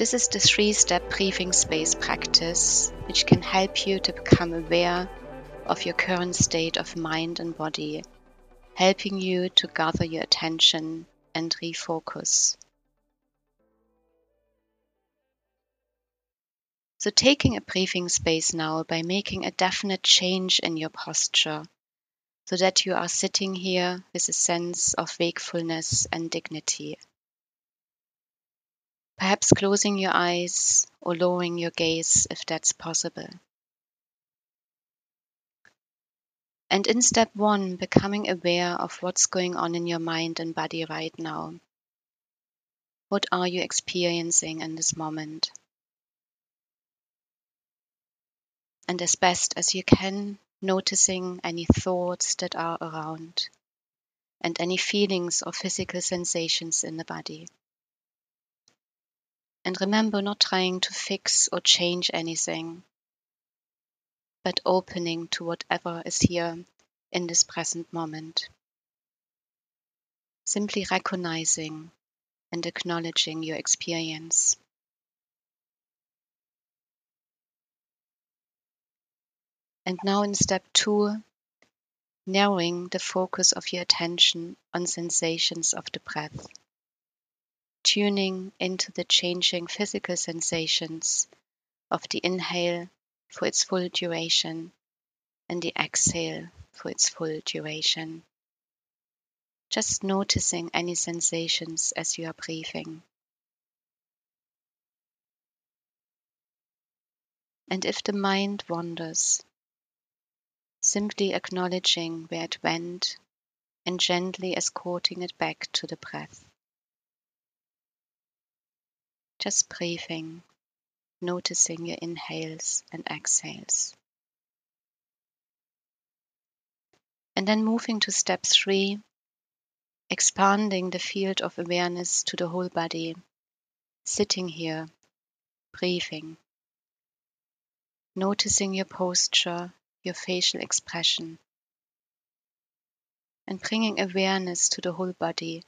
This is the three step breathing space practice, which can help you to become aware of your current state of mind and body, helping you to gather your attention and refocus. So, taking a breathing space now by making a definite change in your posture so that you are sitting here with a sense of wakefulness and dignity. Perhaps closing your eyes or lowering your gaze if that's possible. And in step one, becoming aware of what's going on in your mind and body right now. What are you experiencing in this moment? And as best as you can, noticing any thoughts that are around and any feelings or physical sensations in the body. And remember not trying to fix or change anything, but opening to whatever is here in this present moment. Simply recognizing and acknowledging your experience. And now in step two, narrowing the focus of your attention on sensations of the breath tuning into the changing physical sensations of the inhale for its full duration and the exhale for its full duration. Just noticing any sensations as you are breathing. And if the mind wanders, simply acknowledging where it went and gently escorting it back to the breath. Just breathing, noticing your inhales and exhales. And then moving to step three, expanding the field of awareness to the whole body, sitting here, breathing, noticing your posture, your facial expression, and bringing awareness to the whole body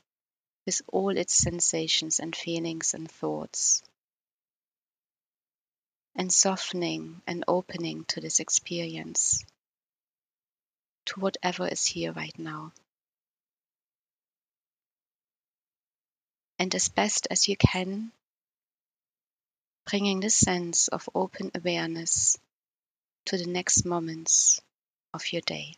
with all its sensations and feelings and thoughts. And softening and opening to this experience, to whatever is here right now. And as best as you can, bringing this sense of open awareness to the next moments of your day.